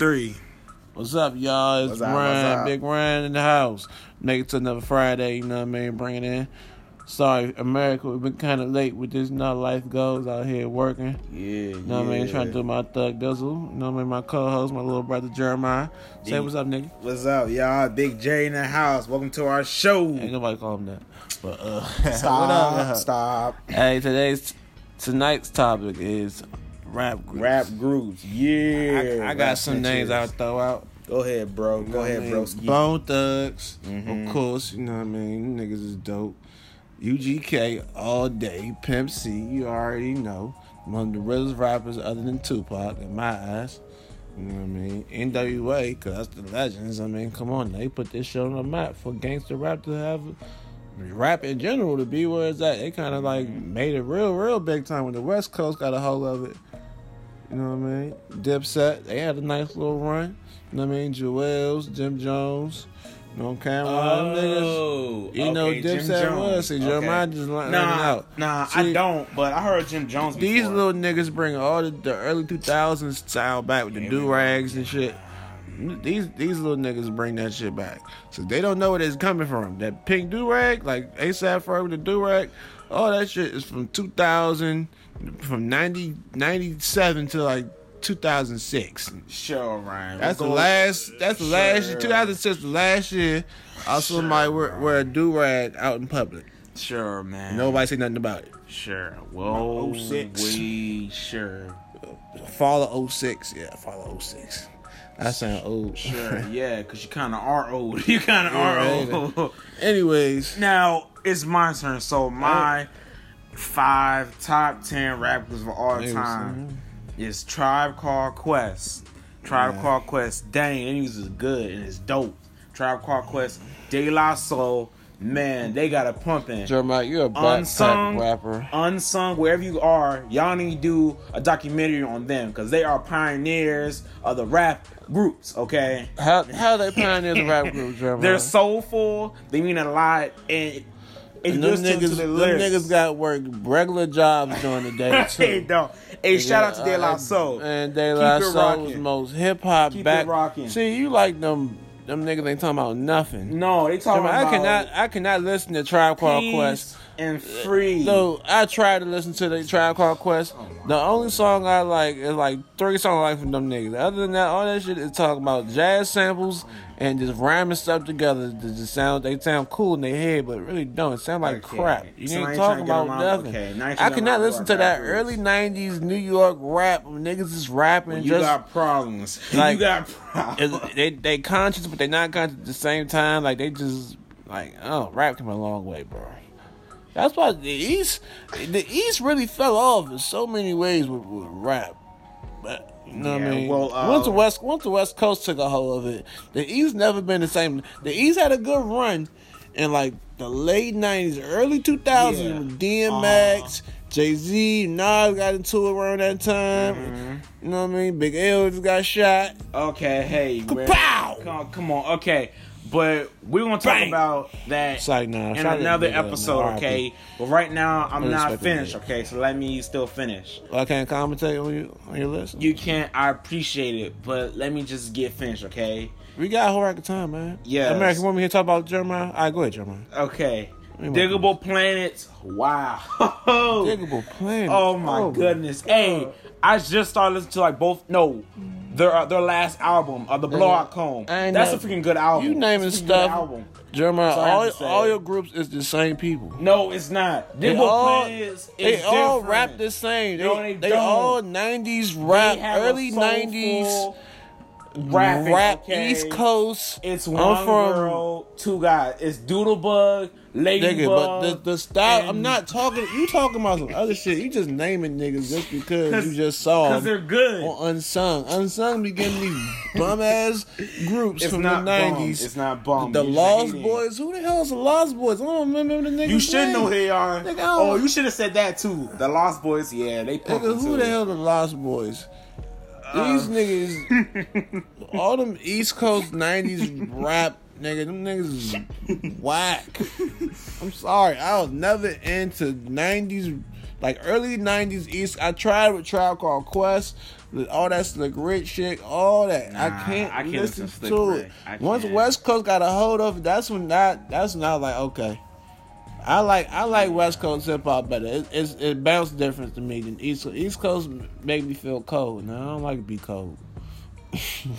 three. What's up, y'all? It's What's up, Ryan, up? Big Ryan in the house. Make it to another Friday, you know what I mean? Bringing in. Sorry, America, we've been kind of late with this. Not life goes out here working. Yeah, You know what I mean? Trying to do my thug dizzle. You know what I mean? My co-host, my little brother Jeremiah. Say Yeah. what's up, nigga. What's up, y'all? Big J in the house. Welcome to our show. Ain't nobody call him that. But uh, Stop. what up? Stop. Hey, today's tonight's topic is rap groups. Rap groups. Yeah. I, I got some names. I'll throw out. Go ahead, bro. Go ahead, bro. Bone Thugs, Mhm. of course. You know what I mean? Niggas is dope. UGK all day. Pimp C, you already know. One of the realest rappers other than Tupac, in my eyes. You know what I mean? NWA, because that's the legends. I mean, come on. They put this shit on the map for gangster rap to have. Rap in general to be where it's at. They kind of like made it real, real big time when the West Coast got a hold of it. You know what I mean? Dipset, they had a nice little run. You know what I mean? Juelz, Jim Jones, you know Cam'ron, niggas. Oh, You know okay, Jim Dipset was. See, Jeremiah just learning Nah, out. nah, I don't. But I heard Jim Jones. These little niggas bring all the, the early 2000s style back with the do rags and shit. These these little niggas bring that shit back. So they don't know where it's coming from. That pink do rag, like ASAP Ferg with the do rag, all that shit is from 2000, from 90, 97 to like 2006. Sure, Ryan. That's the last. That's the last year. 2006, the last year. I saw wear, wear a do rag out in public. Sure, man. Nobody say nothing about it. Sure. Well, 06. we sure. Fall of 06. Yeah, fall of 06. I sound old. Sure. Yeah, because you kind of are old. You kind of Yeah, are old. Anyways, Now it's my turn. So my five top ten rappers of all Niggas, time is hmm. Tribe Called Quest. Tribe Yeah. Called Quest. Dang, niggas is good and it's dope. Tribe Called Quest. De La Soul. Man, they got a pumping. Jeremiah, you're a black Unsung rapper. unsung wherever you are y'all need to do a documentary on them because they are pioneers of the rap groups okay How how they pioneer the rap group, Jeremiah? they're soulful they mean a lot and and them niggas, them niggas got work regular jobs during the day hey too. don't hey shout out to De La Soul And De La it Soul was most hip hop it back. rocking. See, you like them them niggas ain't talking about nothing. no they talking about I cannot I cannot listen to Tribe Called Quest. And free So I tried to listen to the Tribe Called Quest. Oh the only song I like is like three songs I like from them niggas. Other than that, all that shit is talking about jazz samples and just rhyming stuff together. The, the sound they sound cool in their head, but really don't. It sound like Okay. crap. You So ain't talking to about nothing. okay, I to cannot listen to that early '90s New York rap. Niggas is rapping you just. got problems like- you got problems they they conscious, but they not conscious at the same time. Like they just like oh, rap came a long way, bro. That's why the East, the East really fell off in so many ways with, with rap. But you know what I mean? well, uh, once the West, once the West Coast took a hold of it, the East never been the same. The East had a good run in like the late '90s, early 2000s Yeah. with DMX. Jay Z, Nas got into it around that time. Mm-hmm. You know what I mean? Big L just got shot. Okay, hey. Kapow! Come, come on, okay. But we're gonna talk Bang! about that It's like, nah, in shout out to another Big L, man. episode, okay? But right now, I'm not finished, okay? So let me still finish. I can't commentate on you on your list. You can't. I appreciate it, but let me just get finished, okay? We got a whole rack of time, man. Yeah. American want me here talk about Jeremiah? All right, go ahead, Jeremiah. Okay. Me and Digable Planets. Wow. Digable Planets. Oh, oh my goodness. Hey, I just started listening to like both. No, their uh, their last album, uh, the Blowout Comb. That's a freaking good album. You naming It's a good stuff. album. Jeremiah, Sorry, I have all, all your groups is the same people. No, it's not. They all, is they all rap the same. They, No, they they all 90s They rap, early soulful 90s rapping, rap, okay? East Coast. It's I'm one from- girl, two guys. It's Doodlebug, Ladybug. Nigga, but the, the style, I'm not talking, you talking about some other shit. You just naming niggas just because you just saw because they're good. on Unsung. Unsung be getting these bum ass groups It's from not the. 90s. It's not bum. The You're Lost. Boys. Who the hell is the Lost Boys? I don't remember the niggas. You should name. know who they are. Nigga, Oh, you should have said that too. The Lost Boys, yeah, they Nigga, who too. the hell the Lost Boys? These Uh. niggas, all them East Coast '90s rap nigga, them niggas is whack. I'm sorry, I was never into '90s, like early '90s East. I tried with Tribe Called Quest, all that slick Rick shit, all that. I can't, I can't listen, listen to to it. Once. West Coast got a hold of it, that's when that that's when I was like, okay. I like I like West Coast hip hop better. It, it's it bounced different to me than East Coast. East Coast make me feel cold. Now I don't like to be cold.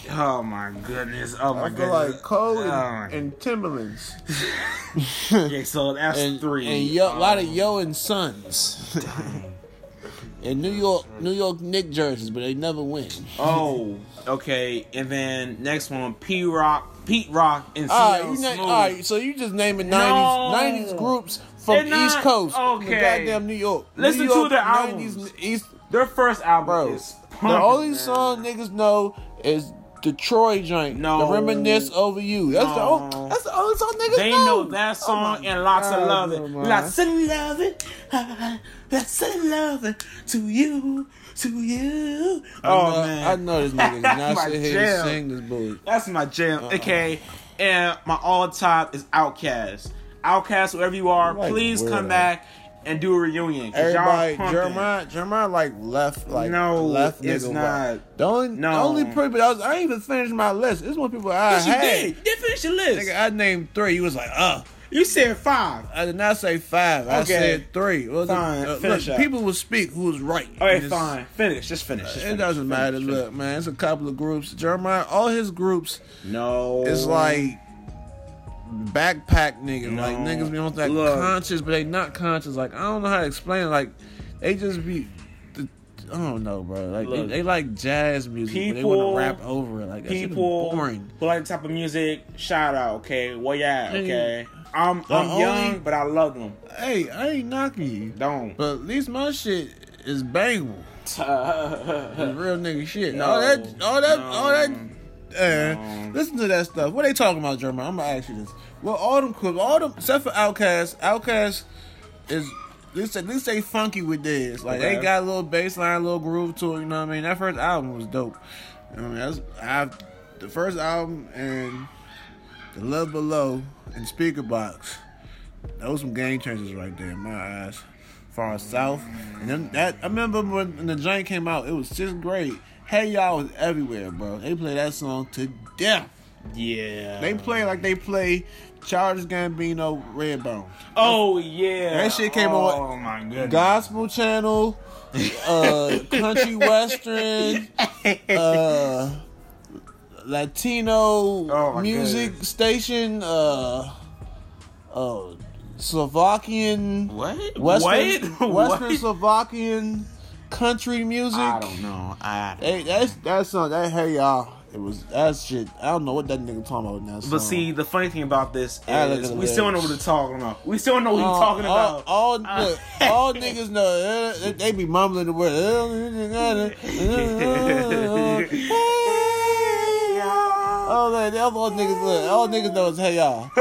Oh my goodness. Oh my goodness. I feel goodness. like cold Oh, and, and Timberlands yeah, so that's and three. and yo, a lot of Um, Yo and Sons. and New York New York Nick jerseys, but they never win. Oh, okay. And then next one, P Rock, Pete Rock, and All right, na- all right, so you just naming No. 90s 90s groups from not- East Coast, from okay. goddamn New York. Listen New to York, their albums. East, Their first album bro. is The only man. song niggas know is Detroit joint. No. the reminisce over you. That's the No. only, that's the only song niggas know. They know. know that Oh song my and lots God, of love it. Lots of love it. Lots of love it to you, to you. I Oh know, man, I know this nigga That's not my sit here and sing this bullshit. That's my jam. Uh-uh. Okay, and my all time is Outkast. Outkast, wherever you are, Like please weirdo. come back and do a reunion. Everybody. Jeremiah, Jeremiah, like left, like No, left. it's nigga not. wild. The only, No. the only people I, was, I ain't even finished my list. This one people I Yes, you had. did. You did finish your list. Nigga, I named three. You was like, uh. You said five. I did not say five. I said three. Well, Fine, uh, finish look, up. people will speak who was right. All right, fine. Finish. Just finish. Just It finish. doesn't Finish, matter. finish. Look, man, it's a couple of groups. Jeremiah, all his groups No. It's like backpack niggas. Like niggas be on that Look. conscious, but they not conscious. Like I don't know how to explain. it. Like they just be. I don't know, bro. Like they, Look. they like jazz music, but they People- want to rap over it. Like people boring. who like the type of music, shout out, okay? Where you at, okay? I'm The I'm only- young, but I love them. Hey, I ain't knocking you, Don't. but at least my shit is bangable. Real nigga shit. No. all that, all that, No. all that. Uh, No. Listen to that stuff. What they talking about, Jeremiah? I'm gonna ask you this. Well, all them clips, all them, except for Outkast. Outkast is at least, at least they funky with this. Like they got a little bass line, a little groove to it. You know what I mean? That first album was dope. I mean, that's I the first album and the Love Below and Speakerboxxx. Those some game changers right there in my eyes. Far south, and then that I remember when the joint came out, it was just great. Hey y'all was everywhere, bro. They play that song to death. yeah. They play like they play Charles Gambino Redbone. Oh yeah. That shit came oh, on- Oh my goodness. Gospel channel, uh, country western, uh, Latino Oh, music goodness. station, uh, uh, Slovakian, What? Western, what? Western What? Slovakian country music. I don't know. I. Hey, that's that song. That hey y'all. It was that shit. I don't know what that nigga talking about in that. But see, the funny thing about this is at the we still don't know what lyrics. they're talking about. We still don't know what all, he's talking all, about. all, Uh, all niggas know. uh, They, they be mumbling the word. Oh, man, all all niggas look. All niggas know is hey y'all,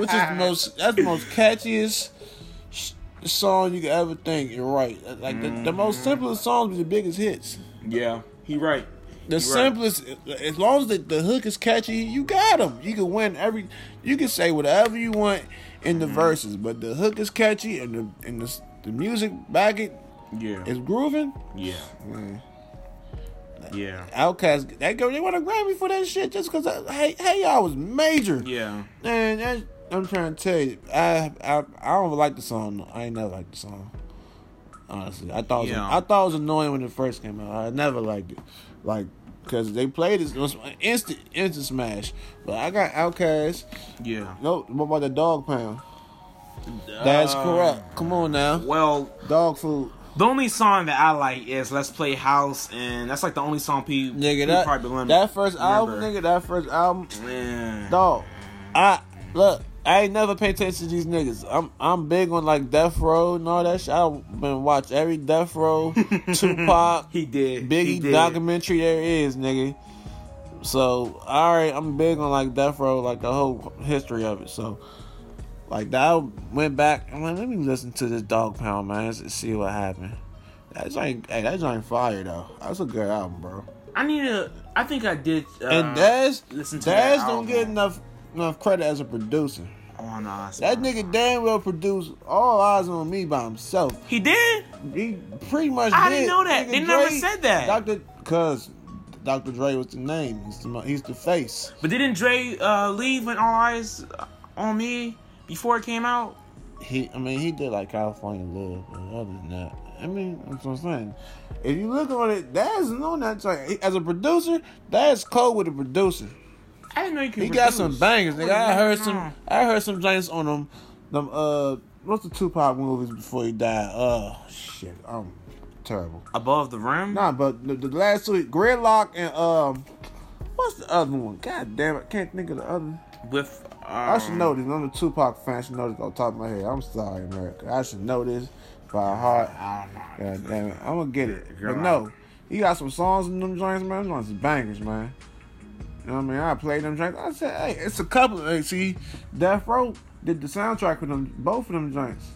which is the most. That's the most catchiest sh- song you could ever think. You're right. Like the, the most Mm. simplest songs be the biggest hits. yeah, he right. The You're right. simplest, as long as the, the hook is catchy, you got them. You can win every. You can say whatever you want in Mm-hmm. the verses, but the hook is catchy and the and the, the music back it Yeah. is grooving. Yeah. Yeah. Outkast, that girl, They want a Grammy for that shit just because hey hey y'all was major. Yeah. Man, that, I'm trying to tell you, I I I don't like the song. though. I ain't never liked the song. Honestly, I thought it was, Yeah. I thought it was annoying when it first came out. I never liked it, like because they played it, it was instant instant smash. But I got Outkast. Yeah. No, what about the Dog Pound? That's Uh, correct. Come on now, Well, dog food, the only song that I like is "Let's Play House," and that's like the only song people, nigga. That probably remember. that first album, remember. nigga. That first album, Man. dog. I look. I ain't never pay attention to these niggas. I'm I'm big on like Death Row and all that shit. I've been watch every Death Row, Tupac, He did. he Biggie did. documentary there is, nigga. So all right, I'm big on like Death Row, like the whole history of it. So like that I went back. I'm like, let me listen to this Dog Pound man and see what happened. That's joint, hey, that joint fire though. That's a good album, bro. I need to. I think I did. Uh, and Daz, listen to Daz that don't get enough enough credit as a producer. Oh no, That nigga damn well produced all eyes on me by himself. He did. he pretty much. I did. didn't know that. Nigga, They never said that. Dr. Cause Dr. Dre was the name. He's the, he's the face. But didn't Dre uh, leave when All Eyes on Me before it came out? He, I mean, he did like California Love, but other than that, I mean, that's what I'm saying. If you look on it, that's no that track. As a producer, that's cold with a producer. I didn't know you could. He got some produce. bangers. Nigga. I heard some. I heard some joints on them. Them uh, what's the Tupac movies before he died? Uh, shit, I'm terrible. above the rim. Nah, but the, the last two, Gridlock and um, what's the other one? God damn it, can't think of the other. With I should um, know this. I'm a Tupac fan. I should know this off the top of my head. I'm sorry, America. I should know this by heart. I don't know. God damn it, I'm gonna get it. But no, he got some songs in them joints, man. Them joints is bangers, man. You know what I mean? I played them joints. I said, hey, it's a couple. Hey, see, Death Row did the soundtrack with them, both of them joints.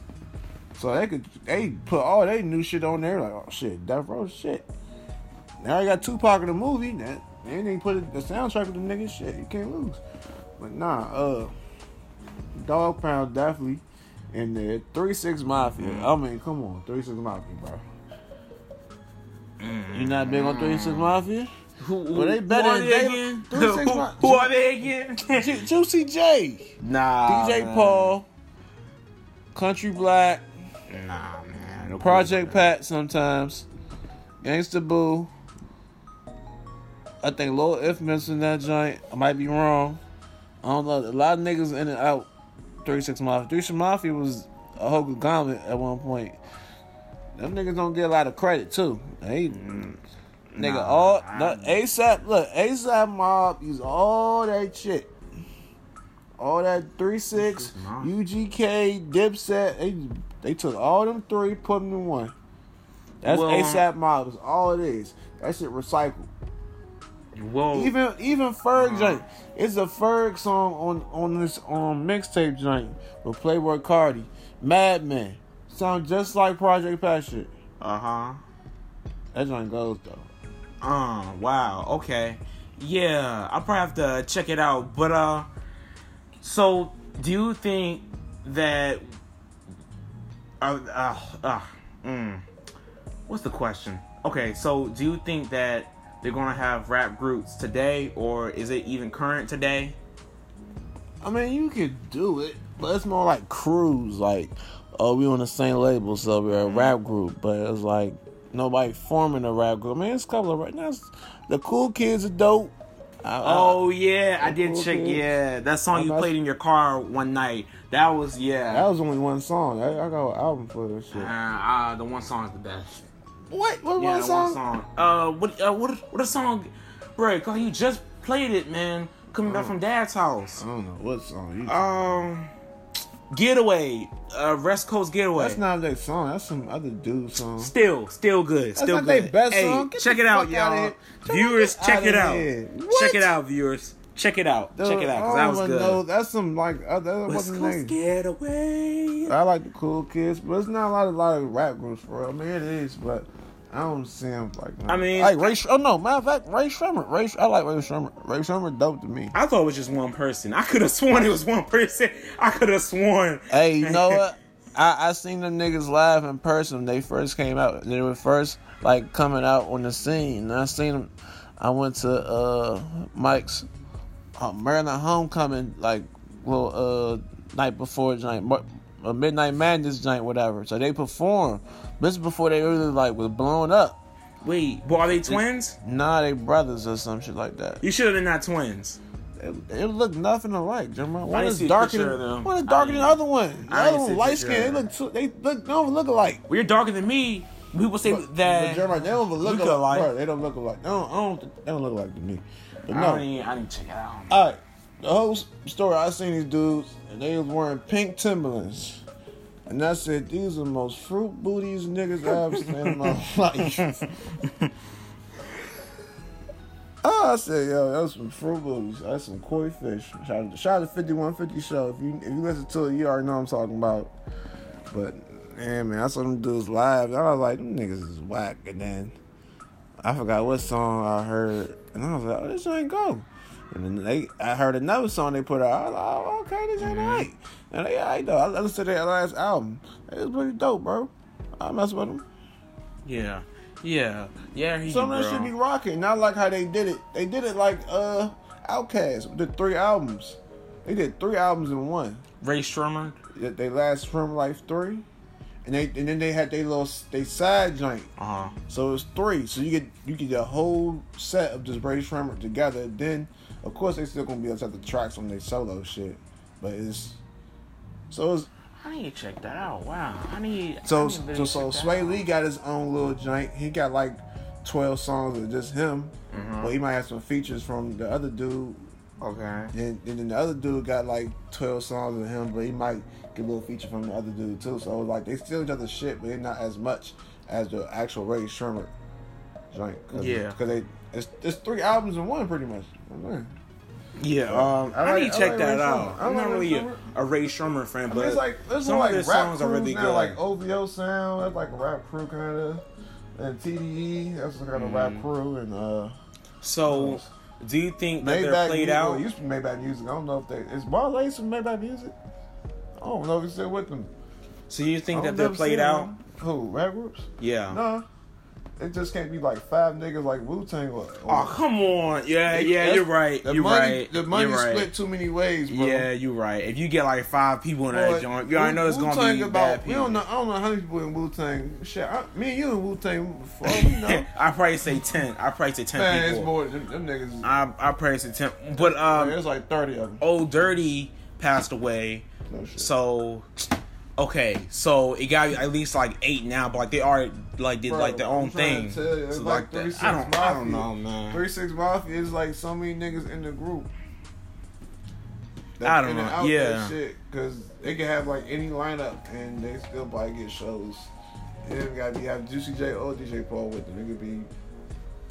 So they could, they put all they new shit on there. Like, oh shit, Death Row shit. Now I got Tupac in the movie. That they didn't put the soundtrack with the niggas. Shit, you can't lose. But nah, uh, Dog Pound definitely in there. Three Six Mafia. I mean, come on, Three Six Mafia, bro. You not big on Three Six Mafia? Who, who, Well, they better who are than they they- again? Three who, Six Mafia. who are they again? Ju- Juicy J, nah, DJ man. Paul, Crunchy Black, Nah, man. No Project clue. Pat sometimes, Gangsta Boo. I think Lil If in that joint. I might be wrong. I don't know. A lot of niggas in and out. Three Six Mafia. Three Six Mafia was a whole gauntlet at one point. Them niggas don't get a lot of credit too. They, nigga, Nah, all ASAP. Look, ASAP Mob use all that shit. All that three six, UGK, Dipset. They they took all them three, put them in one. That's Well- ASAP Mob. Is all it is. That shit recycled. Even even Ferg Uh-huh. joint. It's a Ferg song on on this um mixtape joint with Playboi Carti. Madman. Sound just like Project Passion. uh huh. That joint goes though. Uh, wow. Okay. Yeah, I'll probably have to check it out. But uh, so do you think that? Uh, uh, uh, mm, what's the question? Okay, so do you think that they're gonna have rap groups today, or is it even current today? I mean, you could do it, but it's more like crews. Like, oh, we on the same label, so we're a Mm-hmm. rap group. But it's like nobody forming a rap group. I mean, it's a couple of right now. The cool kids are dope. I- I- Oh yeah, I did Cool check. Kids. Yeah, that song you that's- played in your car one night. That was yeah. that was only one song. I, I got an album for this shit. uh, uh, the one song is the best. What? What Yeah, that song? one song. Uh, what? Uh, what? What a song, bro? Cause you just played it, man. Coming back from Dad's house. I don't know what song. You, Um, Getaway. Uh, West Coast Getaway. that's not their song. That's some other dude song. Still, still good. That's Still not good. their best hey, song. Get check it out, y'all. Viewers, check it out. Check it out, viewers. Check it out. check it out, cause I that was good. know. That's some like that West wasn't Coast. Getaway. I like the cool kids, but it's not a lot, a lot of rap groups for real. I mean, it is, but I don't see him like. I mean- like Ray. Oh no, matter of fact, Rae Sremmurd. Ray. Sh- I like Rae Sremmurd. Rae Sremmurd dope to me. I thought it was just one person. I could have sworn it was one person. I could have sworn. Hey, you know what? I, I seen them niggas live in person when they first came out. They were first like coming out on the scene. And I seen them. I went to uh Mike's uh, Maryland homecoming like well uh night before joint, Mar- a midnight madness joint, whatever. So they performed. This is before they really like was blown up. Wait, but are they twins? Nah, they brothers or some shit like that. You sure they're not twins? It, it look nothing alike, Jeremiah. One is see darker than one is darker than the other one. The I other one a light skin. They look too, they look they don't look alike. Well, you're darker than me. People say But, that. but Jeremiah, they don't look look alike. alike. Bro, they don't look alike. They don't, I don't, they don't look alike to me. But I no. don't even, I need to check it out. All right. The whole story, I seen these dudes, and they was wearing pink Timberlands. And I said, these are the most fruit booties niggas I've seen in my life. oh, I said, yo, that was some fruit booties. That's some koi fish. Shout out, to 5150 show. If you if you listen to it, you already know what I'm talking about. But, man, man, I saw them dudes live. I was like, them niggas is whack. And then I forgot what song I heard. And I was like, oh, this ain't go. And then they, I heard another song they put out. I was like, oh, okay, this ain't Mm-hmm. right. And they, I know. I listened to their last album. It was pretty dope, bro. I mess with them. Yeah, yeah, yeah. Hear Some of that should be rocking. Not like how they did it. They did it like uh Outkast did three albums. They did three albums in one. Rae Sremmurd. They- They last from life three, and they and then they had their little they side joint. Uh huh. So it's three. So you get you get a whole set of just Rae Sremmurd together. Then of course they still gonna be able to have the tracks on their solo shit, but it's so it's I need to check that out. Wow. I need. so I need to so so Swae. Lee got his own little joint. He got like twelve songs of just him, Mhm. but he might have some features from the other dude. Okay. And, and then the other dude got like twelve songs of him, but he might get a little feature from the other dude too. So like they still each other shit, but they're not as much as the actual Rae Sremmurd joint. Cause, Yeah. because they it's, it's three albums in one pretty much. Yeah. Um. I, I like- need to check like that Ray out. I I'm not like really a, a Rae Sremmurd fan, I but mean, it's like there's some like of his rap songs are really now, good. like OVO sound. That's like a rap crew kind of, and TDE. That's kind of Mhm. rap crew, and uh, so, do you think that they're played music. out? Well, used to be Maybach music. I don't know if they is Marley from Maybach music. I don't know if he's still with them. So you think that they're played out? Who rap groups? Yeah. Nah, it just can't be like five niggas like Wu Tang. Oh come on! Yeah, yeah, That's- you're right. The You're money, right. the money you're right. split too many ways, bro. Yeah, you're right. If you get like five people in that joint, you already know it's gonna be about, bad We don't know. I don't know how many people in Wu Tang. Shit, I, me and you in Wu Tang. Know, I probably say ten. I probably say ten man, it's people. more. Them, them niggas. I I probably say ten. But um, there's like thirty of them. Ol' Dirty passed away. No. So okay, so it got at least like eight now, but like they already like did Bro, like their own thing. you, it's So, like that- 36 I don't I don't know, man. Three Six Mafia is like so many niggas in the group. I don't know, yeah. shit because they can have like any lineup and they still probably get shows. And then got you have Juicy J or DJ Paul with them. It could be,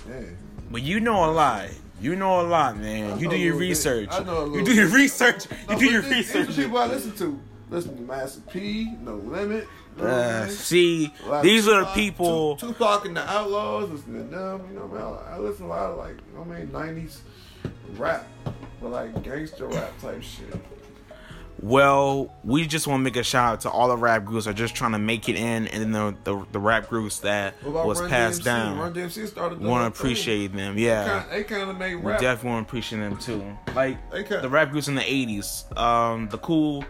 yeah. But you know a lot. You know a lot, man. You do your bit. research. I know a little. You do your research. No, You do your research. the people I listen to. Listen to Master P, No Limit. what Uh, see, A lot of these are the people. Tu- Tupac and the Outlaws, listen to them. You know, man, I, I listen to a lot of like, you know, what I mean, nineties rap, but like gangster rap type shit. Well, we just want to make a shout out to all the rap groups that are just trying to make it in, and then the the, the rap groups that was Run passed DMC? down. Run DMC started. Want to appreciate them, yeah. They kind of made rap. We definitely want to appreciate them too. Like kinda- the rap groups in the '80s, um, the cool,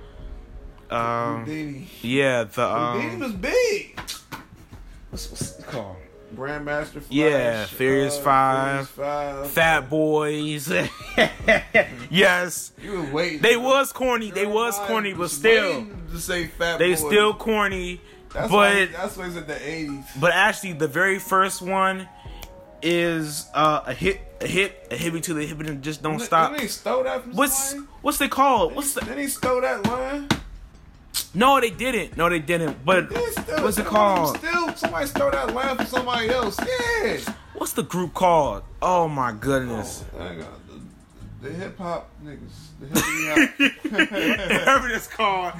um, Whodini. yeah, the Whodini um, was big. what's, what's it called? Grandmaster Flash. Yeah, Furious uh, Five, Furious. Fat Boys. yes, You was waiting. they was corny. They was corny, but still, to say Fat they Boy. still corny. That's why. That's why it's in the eighties. but actually, the very first one is uh, a hit, a hit, a hippie to the hip and just don't stop. Then he stole that from What's somebody. what's they called? What's the? Then he stole that line. No, they didn't. No, they didn't. But still, what's it called? Still, somebody stole that line from somebody else. Yeah. What's the group called? Oh my goodness. On. The, the hip hop niggas. The hip hop. Whatever it's called.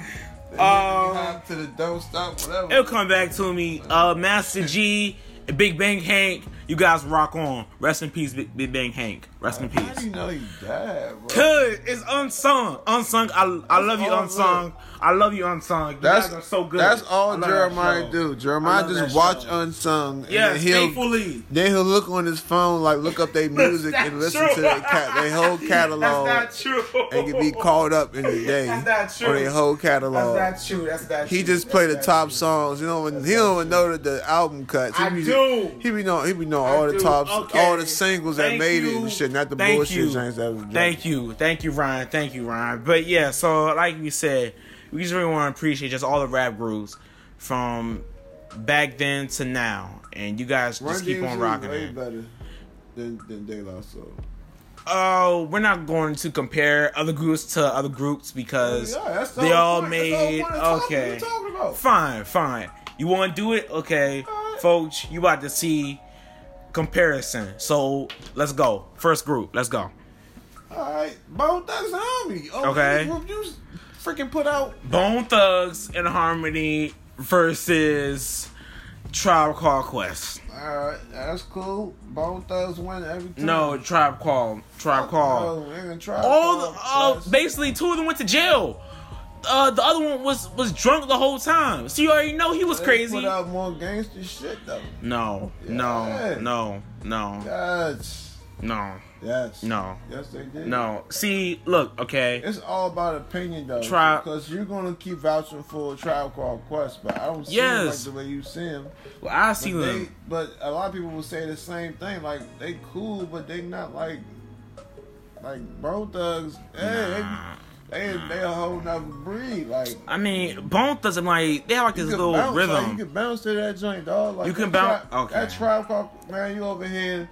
Um, to the don't stop whatever. It'll come back to me. Uh, Master Gee, Big Bank Hank. You guys rock on. Rest in peace, Big, Big Bank Hank. Rest in peace. How do you know he died, bro? Cause it's unsung, unsung. I, I love you, unsung. I love you, unsung. You That's guys are so good. That's all that Jeremiah do. Jeremiah just watch show. unsung. and Yes, then he'll, faithfully. Then he'll look on his phone, like look up their music and listen true. to their cat, their whole catalog, That's not true. and can be caught up in the day That's not true. on their whole catalog. That's not true. That's not He true. just play the top not songs. You know, when he don't even know that the album cuts. He I be, do. He be know. He be know I all the do. tops, Okay. all the singles that Thank made it and shit, not the Thank bullshit you. things that was. Thank you. Thank you, Ryan. Thank you, Ryan. But yeah, so like we said, we just really want to appreciate just all the rap groups from back then to now. And you guys Run just keep DMC on rocking way it. better than than De La Soul. Oh, we're not going to compare other groups to other groups because Yeah, the they all point. That's the whole made okay. What you talking about? Fine, fine. You want to do it? Okay, Alright. folks. You about to see comparison. So let's go. First group. Let's go. All right, Bone Thugs Harmony. Oh, Okay. The group you freaking put out. Bone Thugs and Harmony versus Tribe Called Quest. All right, that's cool. Bone Thugs win every time. No, Tribe Called. Tribe. Oh, man, Tribe All the, all, basically two of them went to jail. uh, the other one was was drunk the whole time. So you already know he was They crazy. Put out more gangster shit though. No, Yeah. no, no, no, Yes. No, Yes. no, Yes, they did. no. See, look, okay. It's all about opinion though. Tri- because you're gonna keep vouching for a trial called Quest, but I don't see Yes. him like the way you see him. Well, I But, see they, them. but a lot of people will say the same thing. Like they cool, but they not like like bro thugs. Hey, Nah. they, they they a whole nother breed. Like I mean, Bone doesn't like they have like this little bounce, like, rhythm. you can bounce to that joint, dog. Like You can bounce- tri- okay. That tribe called man, you over here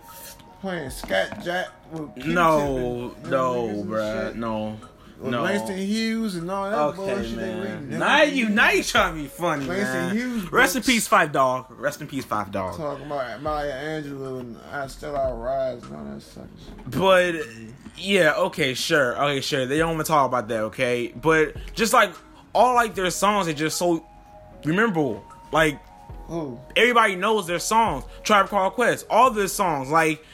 playing scat jack with Q-Tip no, and, no, bruh, no, With no. Langston Hughes and all that Okay, bullshit they man. Now you, now you trying to be funny, Langston man. Hughes Rest in peace, Phife Dawg. Rest in peace, Phife Dawg. Talking about Maya Angelou and I Still Rise and all that sucker shit. But yeah, okay, sure, okay, sure. They don't want to talk about that, okay. But just like all like their songs are just so rememberable. Like Who? everybody knows their songs. Tribe Called Quest, all their songs. Like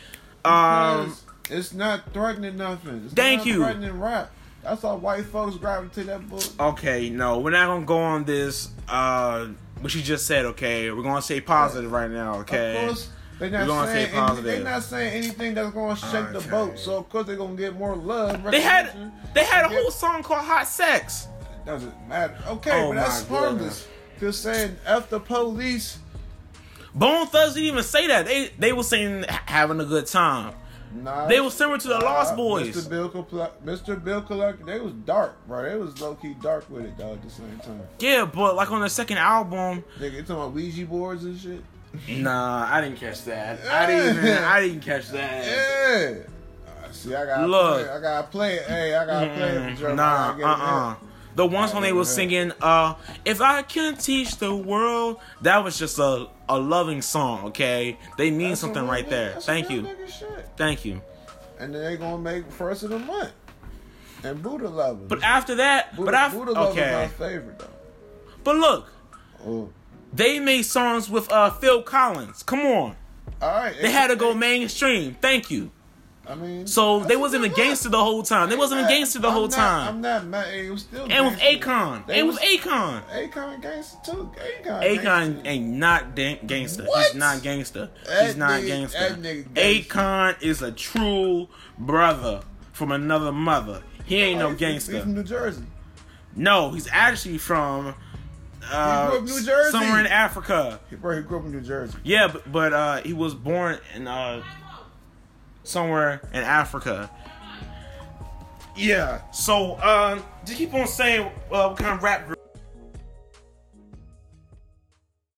um, it's not threatening nothing. It's Thank not you. threatening rap. That's why white folks gravitate that book. okay, no, we're not gonna go on this. Uh, what you just said, okay. We're gonna stay positive right now, okay. Of course, they're not We're saying any, positive. they're not saying anything that's gonna shake the boat. So of course they're gonna get more love. They had they had a Get- whole song called Hot Sex. doesn't matter. Okay, Oh but that's harmless. Just saying F the police. Bone Thugs didn't even say that. They they were saying having a good time. Nah, They were similar to the Lost Boys. Mr. Bill, Compl- Mr. Bill Collector, they was dark, bro. They was low key dark with it, dog. At the same time, Yeah, but like on the second album, they they talking about Ouija boards and shit. nah, I didn't catch that. I didn't even, I didn't catch that. Yeah. Uh, see, I gotta Look. Play, I gotta play it. Hey, I gotta play it. for Mm, Nah, uh, it uh The ones when they was singing, uh, "If I Can Teach the World," that was just a a loving song. Okay, they mean That's something right there. Thank you, real nigga shit. thank you. And then they gonna make first of the month. And Buddha lovers. But after that, Buddha, but after Buddha lovers my okay, favorite though. but look, Oh. they made songs with uh Phil Collins. Come on, All right. they had to go mainstream. Thank you. I mean, So they wasn't a gangster the whole time. They wasn't a gangster the I'm whole not- time. I'm not mad. It was still And with. Akon, and was- with Akon. Akon gangster too. Akon. Akon gangster. ain't not dan- gangster. What? He's not gangster. That He's not nigga- gangster. nigga gangster. Akon is a true brother from another mother. He ain't Oh, no he's gangster. He's from New Jersey. No, he's actually from uh, He grew up New Jersey. somewhere in Africa. He, bro, he grew up in New Jersey. Yeah, but, but uh, he was born in uh, somewhere in Africa. Yeah. So uh, just keep on saying uh, what kind of rap group